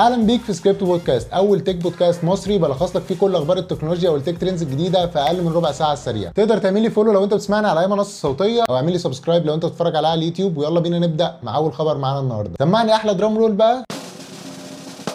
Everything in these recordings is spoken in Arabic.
أهلا بيك في سكريبت بودكاست أول tech podcast مصري بلخص لك فيه كل أخبار التكنولوجيا وال tech trends الجديدة في أقل من ربع ساعة السريع تقدر تعمل لي follow لو أنت بتسمعني على أي منصة صوتية أو اعمل لي subscribe لو أنت بتتفرج عليها على اليوتيوب ويلا بينا نبدأ مع أول خبر معانا النهارده. سمعني أحلى drum roll بقى.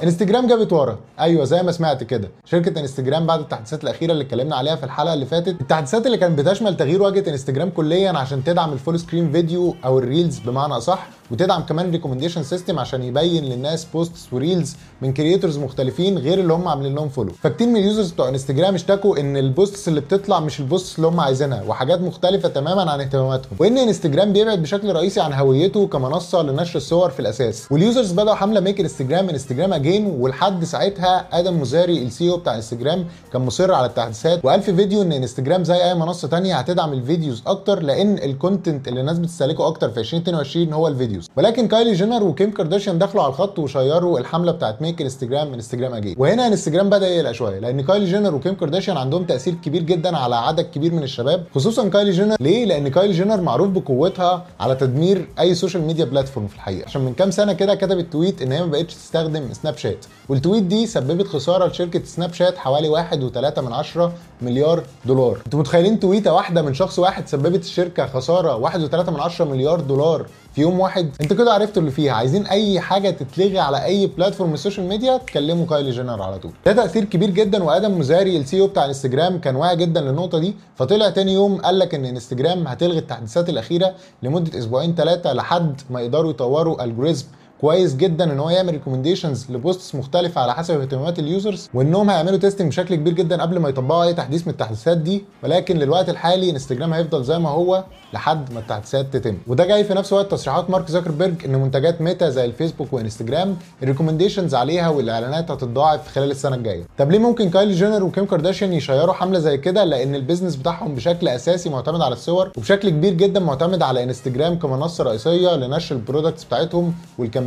انستجرام جابت ورا. أيوه زي ما سمعت كده. شركة انستجرام بعد التحديثات الأخيرة اللي اتكلمنا عليها في الحلقة اللي فاتت التحديثات اللي كانت بتشمل تغيير واجهة انستجرام كليا عشان تدعم ال full screen video أو ال reels بمعنى أصح وتدعم كمان recommendation system عشان يبين للناس posts و reels من creators مختلفين غير اللي هم عاملين لهم follow فكتير من ال users بتوع انستجرام اشتكوا إن ال posts اللي بتطلع مش ال posts اللي هم عايزينها وحاجات مختلفة تماما عن اهتماماتهم. وإن انستجرام بيبعد بشكل رئيسي عن هويته كمنصة لنشر الصور في الأساس. وال users بدأوا حملة make Instagram Instagram again ولحد ساعتها آدم موسيري ال CEO بتاع انستجرام كان مصر على التحديثات. وقال في فيديو إن انستجرام زي أي منصة تانية هتدعم ال videos أكتر لأن ال content اللي الناس بتستهلكه أكتر في 2022 هو ال videos. ولكن كايلي جينر وكيم كارداشيان دخلوا على الخط و share وا الحملة بتاعت make Instagram Instagram again وهنا انستجرام بدأ يقلق شوية لأن كايلي جينر وكيم كارداشيان عندهم تأثير كبير جدا على عدد كبير من الشباب. خصوصا كايلي جينر. ليه؟ لأن كايلي جينر معروف بقوتها على تدمير أي social media platform في الحقيقة. عشان من كام سنة كده كتبت tweet إن هي ما بقتش تستخدم سناب شات. وال tweet دي سببت خسارة لشركة سناب شات حوالي 1.3 من عشرة مليار دولار. أنتوا متخيلين tweet ة واحدة من شخص واحد سببت الشركة خسارة 1.3 من عشرة مليار دولار في يوم واحد؟ انت كده عرفتوا اللي فيها. عايزين أي حاجة تتلغي على أي platform من ال social media تكلموا كايلي جينر على طول. ده تأثير كبير جدا وآدم موسيري ال CEO بتاع انستجرام كان واعي جدا للنقطة دي. فطلع تاني يوم قال لك إن انستجرام هتلغي التحديثات الأخيرة لمدة أسبوعين ثلاثة لحد ما يقدروا يطوروا algorithm كويس جدا إن هو يعمل recommendations ل posts مختلفة على حسب اهتمامات ال users وإنهم هيعملوا testing بشكل كبير جدا قبل ما يطبقوا أي تحديث من التحديثات دي. ولكن للوقت الحالي انستجرام هيفضل زي ما هو لحد ما التحديثات تتم. وده جاي في نفس وقت تصريحات مارك زكربرج إن منتجات ميتا زي الفيسبوك وإنستجرام ال recommendations عليها والإعلانات هتتضاعف خلال السنة الجاية. طب ليه ممكن كايلي جينر وكيم كارداشيان ي share وا حملة زي كده؟ لأن ال business بتاعهم بشكل أساسي معتمد على الصور وبشكل كبير جدا معتمد على انستجرام كمنصة رئيسية لنشر ال products بتاعتهم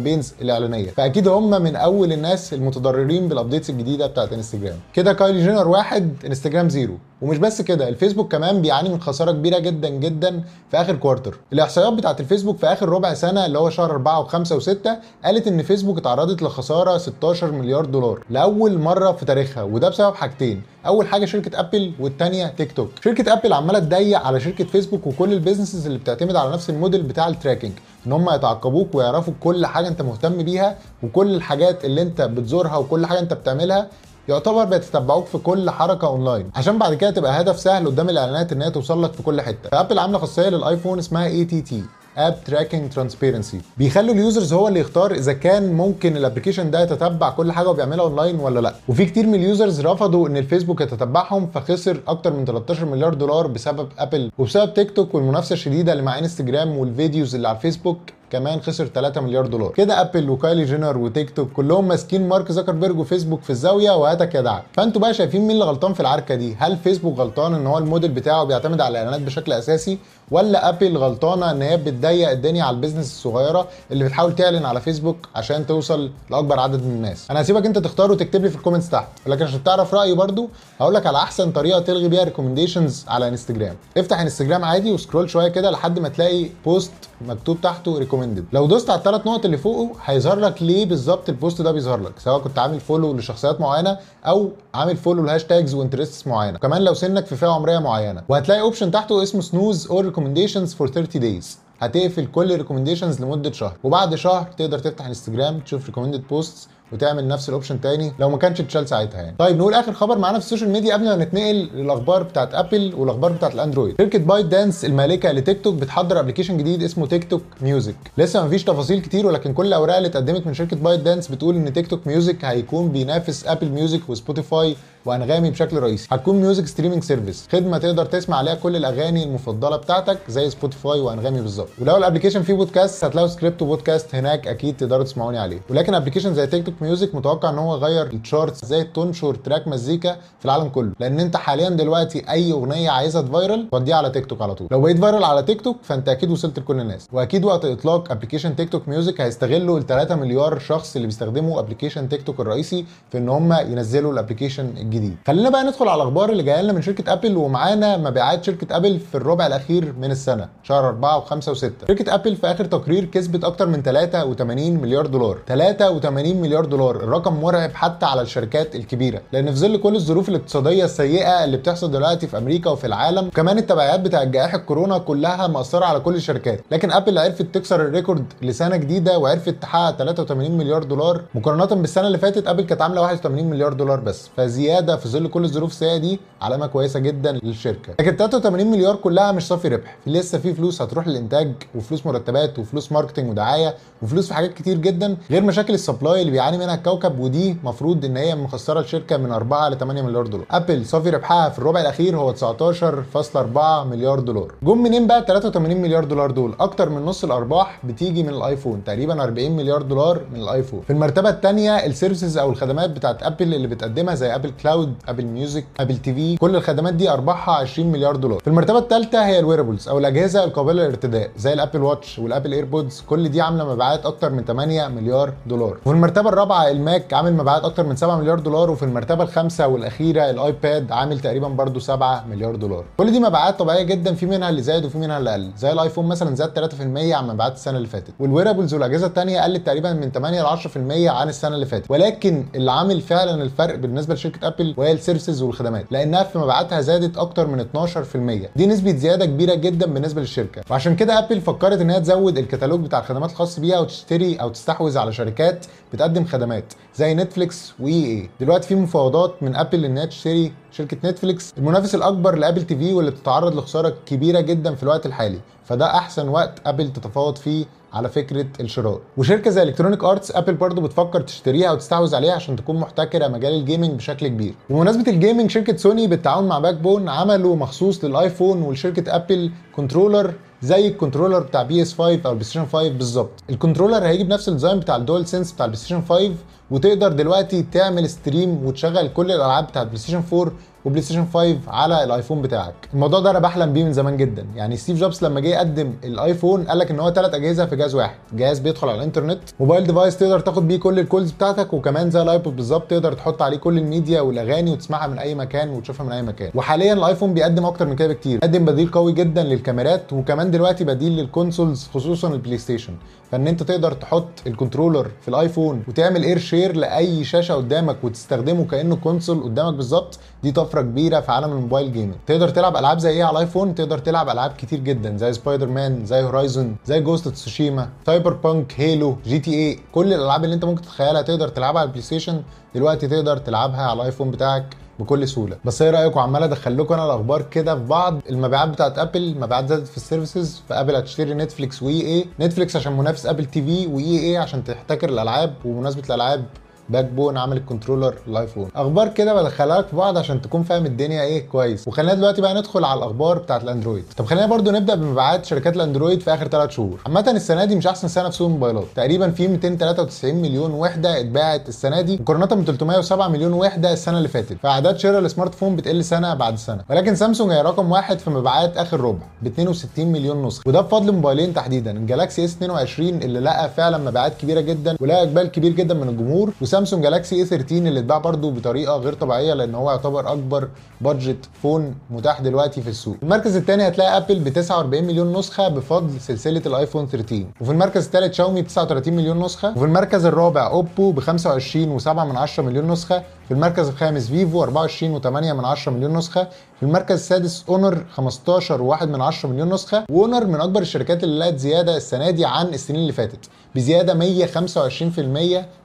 وال campaigns الإعلانية. فأكيد هم من أول الناس المتضررين بال updates الجديدة بتاعت انستجرام كده كايلي جينر واحد انستجرام zero ومش بس كده الفيسبوك كمان بيعاني من خسارة كبيرة جدا جدا في آخر quarter الإحصائيات بتاعت الفيسبوك في آخر ربع سنة اللي هو شهر 4 و5 و6 قالت إن فيسبوك اتعرضت لخسارة 16 مليار دولار لأول مرة في تاريخها وده بسبب حاجتين. أول حاجة شركة أبل والثانيه تيك توك شركة أبل عمالة تضيق على شركة فيسبوك وكل ال businesses اللي بتعتمد على نفس الموديل بتاع ال tracking إن هم يتعقبوك ويعرفوا كل حاجة أنت مهتم بيها وكل الحاجات اللي أنت بتزورها وكل حاجة أنت بتعملها يعتبر بيتتبعوك في كل حركة أونلاين. عشان بعد كده تبقى هدف سهل قدام الإعلانات إن هي توصل لك في كل حتة. فابل عامله خاصية للآيفون اسمها ATT App Tracking Transparency بيخلوا ال user هو اللي يختار إذا كان ممكن ال application ده يتتبع كل حاجة وبيعملها أونلاين ولا لأ. وفي كتير من ال users رفضوا إن الفيسبوك يتتبعهم فخسر أكتر من 13 مليار دولار بسبب أبل. وبسبب تيك توك والمنافسة الشديدة اللي مع إنستجرام وال videos اللي على الفيسبوك كمان خسر 3 مليار دولار. كده أبل وكايلي جينر وتيك توك كلهم ماسكين مارك زكربيرج وفيسبوك في الزاوية وهاتك يا دعم فأنتوا بقى شايفين مين اللي غلطان في العركة دي؟ هل فيسبوك غلطان إن هو الموديل بتاعه بيعتمد على الإعلانات بشكل أساسي؟ ولا أبل غلطانة إن هي بتضيق الدنيا على ال business الصغيرة اللي بتحاول تعلن على فيسبوك عشان توصل لأكبر عدد من الناس. أنا هسيبك أنت تختار وتكتب لي في ال comments تحت. ولكن عشان تعرف رأيي برضو هقول لك على أحسن طريقة تلغي بيها recommendations على انستجرام افتح انستجرام عادي و scroll شوية كده لحد ما تلاقي post مكتوب تحته recommended لو دوست على الثلاث نقط اللي فوقه هيظهر لك ليه بالظبط ال post ده بيظهر لك. سواء كنت عامل follow لشخصيات معينة أو عامل follow ل hashtags و interests معينة. كمان لو سنك في فئة عمرية معينة. وهتلاقي option تحته اسمه snooze all recommendations for 30 days هتقفل كل ال recommendations لمدة شهر. وبعد شهر تقدر تفتح انستجرام تشوف recommended posts وتعمل نفس ال option تاني. لو ما كانش اتشال ساعتها يعني. طيب نقول آخر خبر معانا في ال social media قبل ما نتنقل للأخبار بتاعت ابل والأخبار بتاعت الأندرويد. شركه بايت دانس المالكة لتيك توك بتحضر application جديد اسمه تيك توك ميوزك. لسه ما فيش تفاصيل كتير ولكن كل الأوراق اللي اتقدمت من شركة بايت دانس بتقول إن تيك توك ميوزك هيكون بينافس ابل ميوزك وسبوتيفاي وأنغامي بشكل رئيسي. هتكون music streaming service خدمة تقدر تسمع عليها كل الأغاني المفضلة بتاعتك زي سبوتيفاي وأنغامي بالظبط. ولو ال application فيه بودكاست هتلاقوا سكريبت وبودكاست هناك أكيد تقدروا تسمعوني عليه. ولكن application زي TikTok Music متوقع إن هو يغير ال charts إزاي تنشر track مزيكا في العالم كله. لأن أنت حاليا دلوقتي أي أغنية عايزها ت viral توديها على تيك توك على طول. لو بقيت viral على تيك توك فأنت أكيد وصلت لكل الناس. وأكيد وقت إطلاق application TikTok Music هيستغلوا ال 3 مليار شخص اللي بيستخدموا application تيك توك الرئيسي في إن هم ينزلوا ال application الجديد. خلينا بقى ندخل على الأخبار اللي جاية لنا من شركة أبل ومعانا مبيعات شركة أبل في الربع الأخير من السنة شهر 4 و5 و6 شركة أبل في آخر تقرير كسبت أكتر من 83 مليار دولار. 83 مليار دولار الرقم مرعب حتى على الشركات الكبيرة. لأن في ظل كل الظروف الاقتصادية السيئة اللي بتحصل دلوقتي في أمريكا وفي العالم وكمان التبعيات بتاع جائحة كورونا كلها مأثرة على كل الشركات. لكن أبل عرفت تكسر ال record لسنة جديدة وعرفت تحقق 83 مليار دولار. مقارنة بالسنة اللي فاتت أبل كانت عاملة 81 مليار دولار بس. فزيادة في ظل كل الظروف السيئة دي علامة كويسة جدا للشركة. لكن 83 مليار كلها مش صافي ربح. في لسه في فلوس هتروح للإنتاج وفلوس مرتبات وفلوس marketing ودعاية وفلوس في حاجات كتير جدا غير مشاكل ال supply اللي بيعاني منها الكوكب ودي مفروض إن هي مخسرة الشركة من 4 ل 8 مليار دولار. ابل صافي ربحها في الربع الأخير هو 19.4 مليار دولار. جم منين بقى 83 مليار دولار دول؟ أكتر من نص الأرباح بتيجي من الآيفون تقريبا 40 مليار دولار من الآيفون. في المرتبة الثانية ال services أو الخدمات بتاعت ابل اللي بتقدمها زي Apple Cloud Apple Music Apple TV كل الخدمات دي أرباحها 20 مليار دولار. في المرتبة الثالثه هي ال wearables أو الأجهزة القابلة للارتداء زي ال Apple Watch وال Apple AirPods كل دي عاملة مبيعات أكتر من 8 مليار دولار. وفي المرتبة الرابعة الماك عامل مبيعات أكتر من 7 مليار دولار. وفي المرتبة الخامسة والأخيرة الايباد عامل تقريبا برضو 7 مليار دولار. كل دي مبيعات طبيعية جدا في منها اللي زاد وفي منها اللي قل زي الايفون مثلا زاد 3% عن مبيعات السنة اللي فاتت. وال wearables والأجهزة الثانية قلت تقريبا من 8 ل 10% عن السنة اللي فاتت. ولكن اللي عامل فعلا الفرق بالنسبة لشركة ابل وهي ال services والخدمات لأنها في مبيعاتها زادت أكتر من 12% دي نسبة زيادة كبيرة جدا بالنسبة للشركة. وعشان كده أبل فكرت ان هي تزود الكتالوج بتاع الخدمات الخاص بيها وتشتري أو تستحوذ على شركات بتقدم خدمات زي نتفليكس و EA دلوقتي في مفاوضات من أبل إن هي تشتري شركة نتفليكس. المنافس الأكبر ل Apple TV واللي بتتعرض لخسارة كبيرة جدا في الوقت الحالي. فده أحسن وقت أبل تتفاوض فيه على فكرة الشراء. وشركة زي Electronic Arts أبل برضو بتفكر تشتريها أو تستحوذ عليها عشان تكون محتكرة مجال ال gaming بشكل كبير. بمناسبة ال gaming شركة سوني بالتعاون مع Backbone عملوا مخصوص للآيفون ولشركة ابل controller زي ال controller بتاع PS 5 أو البلاي ستيشن 5 بالظبط. ال controller هيجي بنفس ال design بتاع ال DualSense بتاع البلاي ستيشن 5 وتقدر دلوقتي تعمل stream وتشغل كل الألعاب بتاعت البلاي ستيشن 4 وبلاي ستيشن 5 على الايفون بتاعك. الموضوع ده أنا بحلم بيه من زمان جدا. يعني ستيف جوبز لما جه يقدم الايفون قال لك إن هو ثلاث أجهزة في جهاز واحد. جهاز بيدخل على الإنترنت mobile device تقدر تاخد بيه كل ال calls بتاعتك وكمان زي الايبود بالظبط تقدر تحط عليه كل الميديا والأغاني وتسمعها من أي مكان وتشوفها من أي مكان. وحاليا الايفون بيقدم أكتر من كده بكتير. بيقدم بديل قوي جدا للكاميرات وكمان دلوقتي بديل لل consoles خصوصا البلاي ستيشن فإن أنت تقدر تحط ال controller في الايفون وتعمل air share لأي شاشة قدامك وتستخدمه كأنه console قدامك بالظبط دي طفرة كبيرة في عالم ال mobile gaming. تقدر تلعب ألعاب زي إيه على الايفون تقدر تلعب ألعاب كتير جدا زي سبايدر مان زي Horizon زي Ghost Tsushima Cyberpunk Halo GTA كل الألعاب اللي أنت ممكن تتخيلها تقدر تلعبها على البلاي ستيشن دلوقتي تقدر تلعبها على الايفون بتاعك بكل سهولة. بس إيه رأيكم؟ عمال ادخل لكم أنا الأخبار كده في بعض. المبيعات بتاعت ابل مبيعات زادت في ال services فأبل هتشتري نتفليكس و EA نتفليكس عشان منافس Apple TV و EA عشان تحتكر الألعاب. ومناسبه الألعاب Backbone عمل ال controller الايفون أخبار كده بدخلها لك في بعض عشان تكون فاهم الدنيا إيه كويس. وخلينا دلوقتي بقى ندخل على الأخبار بتاعت الأندرويد. طب خلينا برضو نبدأ بمبيعات شركات الأندرويد في آخر 3 شهور. عامة السنة دي مش أحسن سنة في سوق الموبايلات. تقريبا في 293 مليون وحدة اتباعت السنة دي مقارنة ب 307 مليون وحدة السنة اللي فاتت. فأعداد شراء ال smartphone بتقل سنة بعد سنة. ولكن سامسونج هي رقم واحد في مبيعات آخر ربع ب 62 مليون نسخة. وده بفضل موبايلين تحديدا. ال Galaxy S 22 اللي لقى فعلا مبيعات كبيرة جدا ولقى إقبال كبير جدا من الجمهور وسامسونج Galaxy A 13 اللي اتباع برده بطريقة غير طبيعية لأن هو يعتبر أكبر budget phone متاح دلوقتي في السوق. المركز الثاني هتلاقي ابل ب 49 مليون نسخة بفضل سلسلة الايفون 13 وفي المركز الثالث شاومي ب 39 مليون نسخة. وفي المركز الرابع اوبو ب 25.7 من 10 مليون نسخة. في المركز الخامس فيفو 24.8 من 10 مليون نسخة. في المركز السادس أونر 15.1 من 10 مليون نسخة. وأونر من أكبر الشركات اللي لقت زيادة السنة دي عن السنين اللي فاتت بزيادة 125%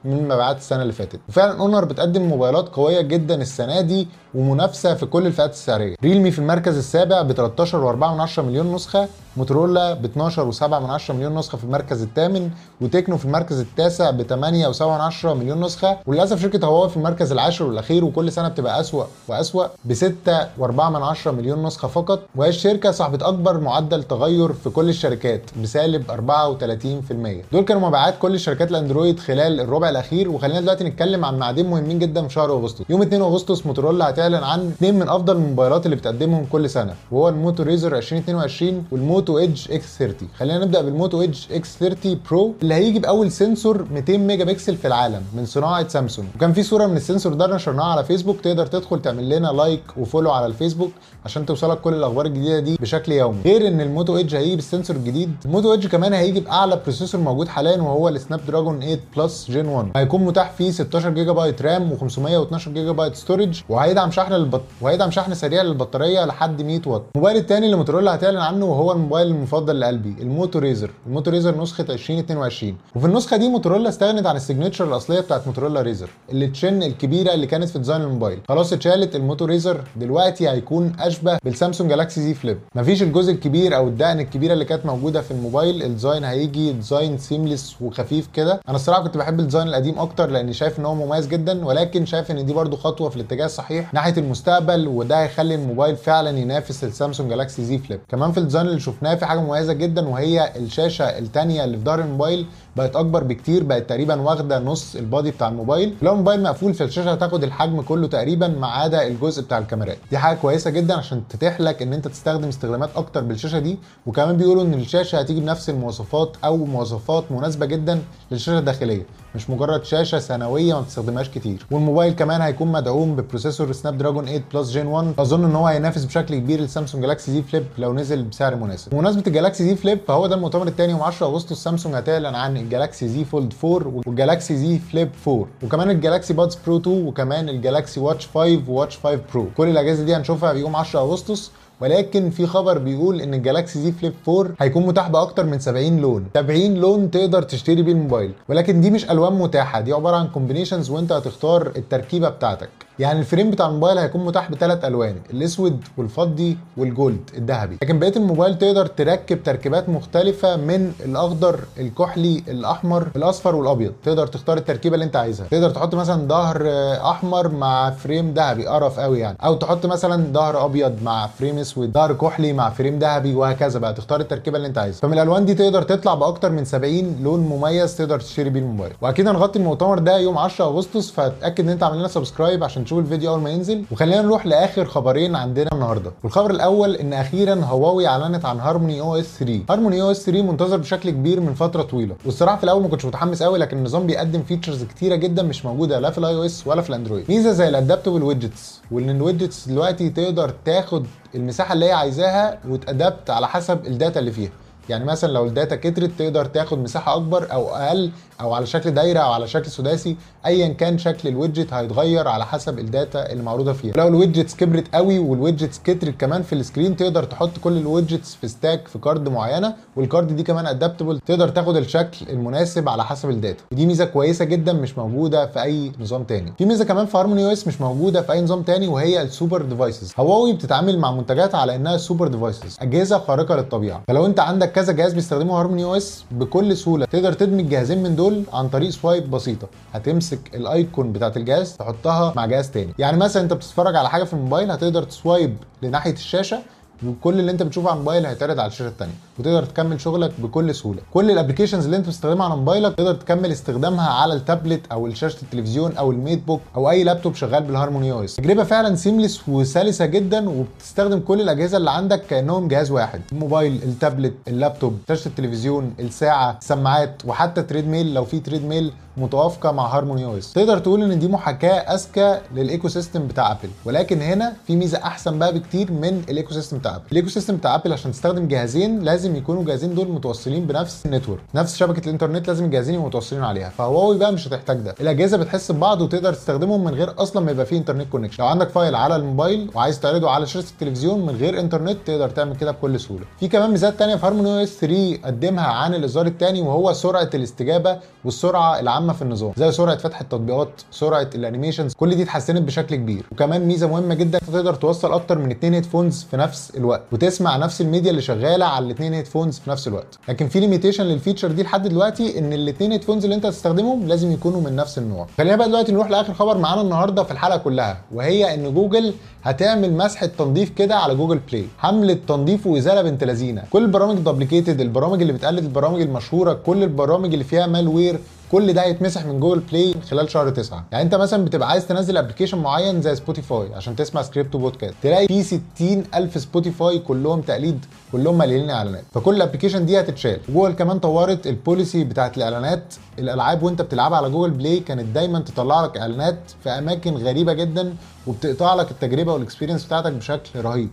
من مبيعات السنة اللي فاتت. وفعلا أونر بتقدم موبايلات قوية جدا السنة دي ومنافسة في كل الفئات السعرية. ريلمي في المركز السابع ب 13.4 مليون نسخة. موتورولا ب 12.7 مليون نسخة في المركز الثامن وتكنو في المركز التاسع ب 8.7 مليون نسخة وللأسف شركة هواوي في المركز العاشر والأخير وكل سنة بتبقى أسوأ وأسوأ ب 6.4 مليون نسخة فقط. وهي الشركة صاحبة أكبر معدل تغير في كل الشركات بسالب 34% دول كانوا مبيعات كل الشركات الأندرويد خلال الربع الأخير وخلينا دلوقتي نتكلم عن معادين مهمين جدا في شهر أغسطس. يوم 2 أغسطس موتورولا هتعلن عن اثنين من أفضل الموبايلات اللي بتقدمهم كل سنة وهو ال Moto Razr 2022 وال Moto ال Moto Edge X 30 خلينا نبدأ بال Moto Edge X 30 Pro اللي هيجي بأول sensor 200 ميجا بكسل في العالم من صناعة سامسونج. وكان في صورة من ال sensor ده نشرناها على فيسبوك تقدر تدخل تعمل لنا like و follow على الفيسبوك عشان توصلك كل الأخبار الجديدة دي بشكل يومي. غير إن ال Moto Edge هيجي بال sensor الجديد ال Moto Edge كمان هيجي بأعلى processor موجود حاليا وهو ال Snapdragon 8 Plus Gen 1 هيكون متاح فيه 16 جيجا بايت RAM و512 جيجا بايت storage وهيدعم شحن البط... وهيدعم شحن سريع للبطارية لحد 100 واط. الموبايل الثاني اللي موتورولا هتعلن عنه وهو الموبايل المفضل لقلبي ال Moto Razr ال Moto ريزر نسخه 2022 وفي النسخة دي موتورولا استغنت عن ال signature الأصلية بتاعت موتورولا ريزر ال chin الكبيرة اللي كانت في design الموبايل. خلاص اتشالت الموتو ريزر دلوقتي هيكون أشبه بالسامسونج جالاكسي زي فليب. مفيش الجزء الكبير أو الدقن الكبيرة اللي كانت موجودة في الموبايل ال design هيجي design seamless وخفيف كده. أنا الصراحة كنت بحب ال design القديم أكتر لأني شايف إن هو مميز جدا ولكن شايف إن دي برده خطوة في الاتجاه الصحيح ناحية المستقبل وده هيخلي الموبايل فعلا ينافس السامسونج جالاكسي زي فليب. كمان في ال design اللي شفناه في حاجة مميزة جدا وهي الشاشة الثانية اللي في ظهر الموبايل بقت أكبر بكتير بقت تقريبا واخدة نص ال body بتاع الموبايل. لو الموبايل مقفول فالشاشه هتاخد الحجم كله تقريبا ما عدا الجزء بتاع الكاميرات. دي حاجة كويسة جدا عشان تتيح لك إن أنت تستخدم استخدامات أكتر بالشاشة دي. وكمان بيقولوا إن الشاشة هتيجي بنفس المواصفات أو مواصفات مناسبة جدا للشاشة الداخلية مش مجرد شاشة ثانويه ما بتستخدمهاش كتير. والموبايل كمان هيكون مدعوم ب processor سناب دراجون 8 بلس جين 1 أظن إن هو هينافس بشكل كبير السامسونج جالاكسي زي فليب لو نزل بسعر مناسب. بمناسبة الجالاكسي زي فليب فهو ده المؤتمر الثاني يوم 10 أغسطس. سامسونج هتعلن عن الجالاكسي زي فولد 4 والجالاكسي زي فليب 4 وكمان الجالاكسي بادز برو 2 وكمان الجالاكسي واتش 5 وواتش 5 برو. كل الأجهزة دي هنشوفها يوم 10 أغسطس ولكن في خبر بيقول إن الجالاكسي زي فليب 4 هيكون متاح بأكتر من 70 لون. 70 لون تقدر تشتري بيه الموبايل ولكن دي مش ألوان متاحة دي عبارة عن combinations وأنت هتختار التركيبة بتاعتك. يعني ال frame بتاع الموبايل هيكون متاح بثلاث ألوان الأسود والفضي وال gold الذهبي. لكن بقية الموبايل تقدر تركب تركيبات مختلفة من الأخضر الكحلي الأحمر الأصفر والأبيض. تقدر تختار التركيبة اللي أنت عايزها. تقدر تحط مثلا ظهر أحمر مع frame ذهبي قرف قوي يعني. أو تحط مثلا ظهر أبيض مع frame أسود ظهر كحلي مع frame ذهبي وهكذا بقى. تختار التركيبة اللي أنت عايزها. فمن الألوان دي تقدر تطلع بأكتر من 70 لون مميز تقدر تشتري بيه الموبايل. وأكيد هنغطي المؤتمر ده يوم 10 أغسطس فأتأكد إن أنت عامل لنا subscribe عشان تشوف الفيديو أول ما ينزل. وخلينا نروح لآخر خبرين عندنا النهارده. والخبر الأول إن أخيرا هواوي أعلنت عن هارموني أو اس 3 هارموني أو اس 3 منتظر بشكل كبير من فترة طويلة. والصراحة في الأول ما كنتش متحمس قوي لكن النظام بيقدم features كتيرة جدا مش موجودة لا في ال iOS ولا في الاندرويد ميزة زي ال adaptable widgets وإن ال widgets دلوقتي تقدر تاخد المساحة اللي هي عايزاها و adapt على حسب ال data اللي فيها. يعني مثلا لو ال data كترت تقدر تاخد مساحة أكبر أو أقل أو على شكل دايرة أو على شكل سداسي ايا كان شكل ال widget هيتغير على حسب ال data اللي معروضة فيها. لو ال widgets كبرت قوي وال widgets كترت كمان في ال screen تقدر تحط كل ال widgets في stack في card معينة وال card دي كمان adaptable تقدر تاخد الشكل المناسب على حسب ال data. ودي ميزة كويسة جدا مش موجودة في أي نظام تاني. في ميزة كمان في هارموني أو اس مش موجودة في أي نظام تاني وهي ال super devices هواوي بتتعامل مع منتجاتها على إنها super devices أجهزة خارقة للطبيعة. فلو أنت عندك كذا جهاز بيستخدموا هارموني أو اس بكل سهولة تقدر تدمج جهازين من دول عن طريق swipe بسيطة. هتمسك ال icon بتاعت الجهاز تحطها مع جهاز تاني. يعني مثلا انت بتتفرج على حاجة في الموبايل هتقدر ت swipe لناحية الشاشة وكل اللي انت بتشوفه على الموبايل هيتعرض على الشاشة الثانية وتقدر تكمل شغلك بكل سهولة. كل ال applications اللي انت بتستخدمها على موبايلك تقدر تكمل استخدامها على التابلت أو شاشه التلفزيون أو الميت بوك أو أي لابتوب شغال بالهارموني أو اس تجربة فعلا seamless وسلسة جدا وبتستخدم كل الأجهزة اللي عندك كأنهم جهاز واحد. الموبايل التابلت اللابتوب شاشة التلفزيون الساعة السماعات وحتى treadmill لو في treadmill متوافقة مع هارموني أو اس تقدر تقول إن دي محاكاة أذكى لل ecosystem بتاع ابل ولكن هنا في ميزة أحسن بقى بكتير من ال ecosystem بتاع ابل ال ecosystem بتاع ابل عشان تستخدم جهازين لازم يكونوا الجهازين دول متوصلين بنفس ال network. نفس شبكة الإنترنت لازم الجهازين يبقوا متوصلين عليها. فهواوي بقى مش هتحتاج ده. الأجهزة بتحس ببعض وتقدر تستخدمهم من غير أصلا ما يبقى فيه إنترنت connection لو عندك file على الموبايل وعايز تعرضه على شاشة التلفزيون من غير إنترنت تقدر تعمل كده بكل سهولة. في كمان ميزات ثانية في هارموني أو اس 3 قدمها عن الاصدار الثاني وهو سرعة الاستجابة والسرعة العامة في النظام. زي سرعة فتح التطبيقات سرعة ال animations كل دي اتحسنت بشكل كبير. وكمان ميزة مهمة جدا تقدر توصل أكتر من اتنين headphones في نفس الوقت وتسمع نفس الميديا اللي شغالة على الاثنين headphones في نفس الوقت. لكن في limitation لل feature دي لحد دلوقتي إن الاثنين headphones اللي أنت هتستخدمهم لازم يكونوا من نفس النوع. خلينا بقى دلوقتي نروح لآخر خبر معانا النهارده في الحلقة كلها وهي إن جوجل هتعمل مسحه تنظيف كده على جوجل بلاي حمله تنظيف وإزالة بنت لذينة. كل البرامج ال duplicated البرامج اللي بتقلد البرامج المشهورة كل البرامج اللي فيها malware كل ده هيتمسح من جوجل بلاي خلال شهر 9 يعني انت مثلا بتبقى عايز تنزل application معين زي سبوتيفاي عشان تسمع سكريبت وبودكاست تلاقي في 60 ألف سبوتيفاي كلهم تقليد كلهم مليانين إعلانات. فكل ال application دي هتتشال. جوجل كمان طورت ال policy بتاعت الإعلانات الألعاب وانت بتلعبها على جوجل بلاي كانت دايما تطلع لك إعلانات في أماكن غريبة جدا وبتقطع لك التجربة وال experience بتاعتك بشكل رهيب.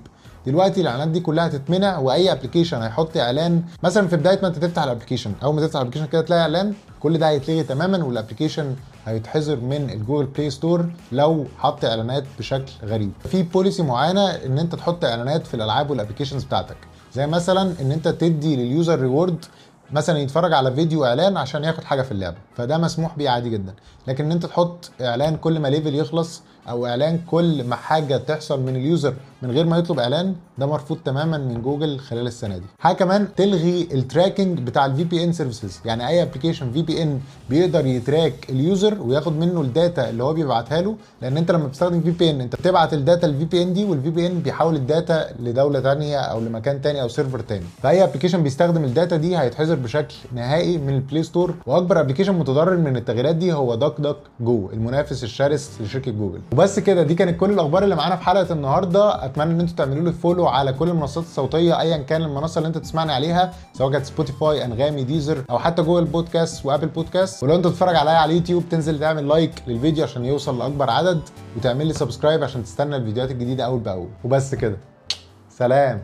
دلوقتي الإعلانات دي كلها هتتمنع وأي application هيحط إعلان. مثلا في بداية ما أنت تفتح ال application أول ما تفتح ال application كده تلاقي إعلان. كل ده هيتلغي تماما وال application هيتحظر من الجوجل بلاي ستور لو حط إعلانات بشكل غريب. في policy معينة إن أنت تحط إعلانات في الألعاب وال applications بتاعتك. زي مثلا إن أنت تدي لل user reward مثلا يتفرج على فيديو إعلان عشان ياخد حاجة في اللعبة. فده مسموح بيه عادي جدا. لكن إن أنت تحط إعلان كل ما level يخلص أو إعلان كل ما حاجة تحصل من ال user من غير ما يطلب إعلان ده مرفوض تماما من جوجل خلال السنة دي. حاجة كمان تلغي ال tracking بتاع ال VPN services يعني أي application VPN بيقدر ي track ال user وياخد منه ال data اللي هو بيبعتها له لأن أنت لما بتستخدم VPN أنت بتبعت ال data لل VPN دي وال VPN بيحول ال data لدولة ثانية أو لمكان ثاني أو server ثاني فأي application بيستخدم ال data دي هيتحظر بشكل نهائي من ال Play Store وأكبر application متضرر من التغييرات دي هو DuckDuckGo المنافس الشرس لشركة جوجل. وبس كده دي كانت كل الأخبار اللي معانا في حلقة النهارده. أتمنى إن أنتم تعملوا لي follow على كل المنصات الصوتية ايا كان المنصة اللي أنت تسمعني عليها سواء كانت سبوتيفاي أنغامي ديزر أو حتى Google Podcasts و Apple Podcasts ولو أنت بتتفرج عليا على اليوتيوب تنزل تعمل like للفيديو عشان يوصل لأكبر عدد وتعمل لي subscribe عشان تستنى الفيديوهات الجديدة أول بأول. وبس كده. سلام.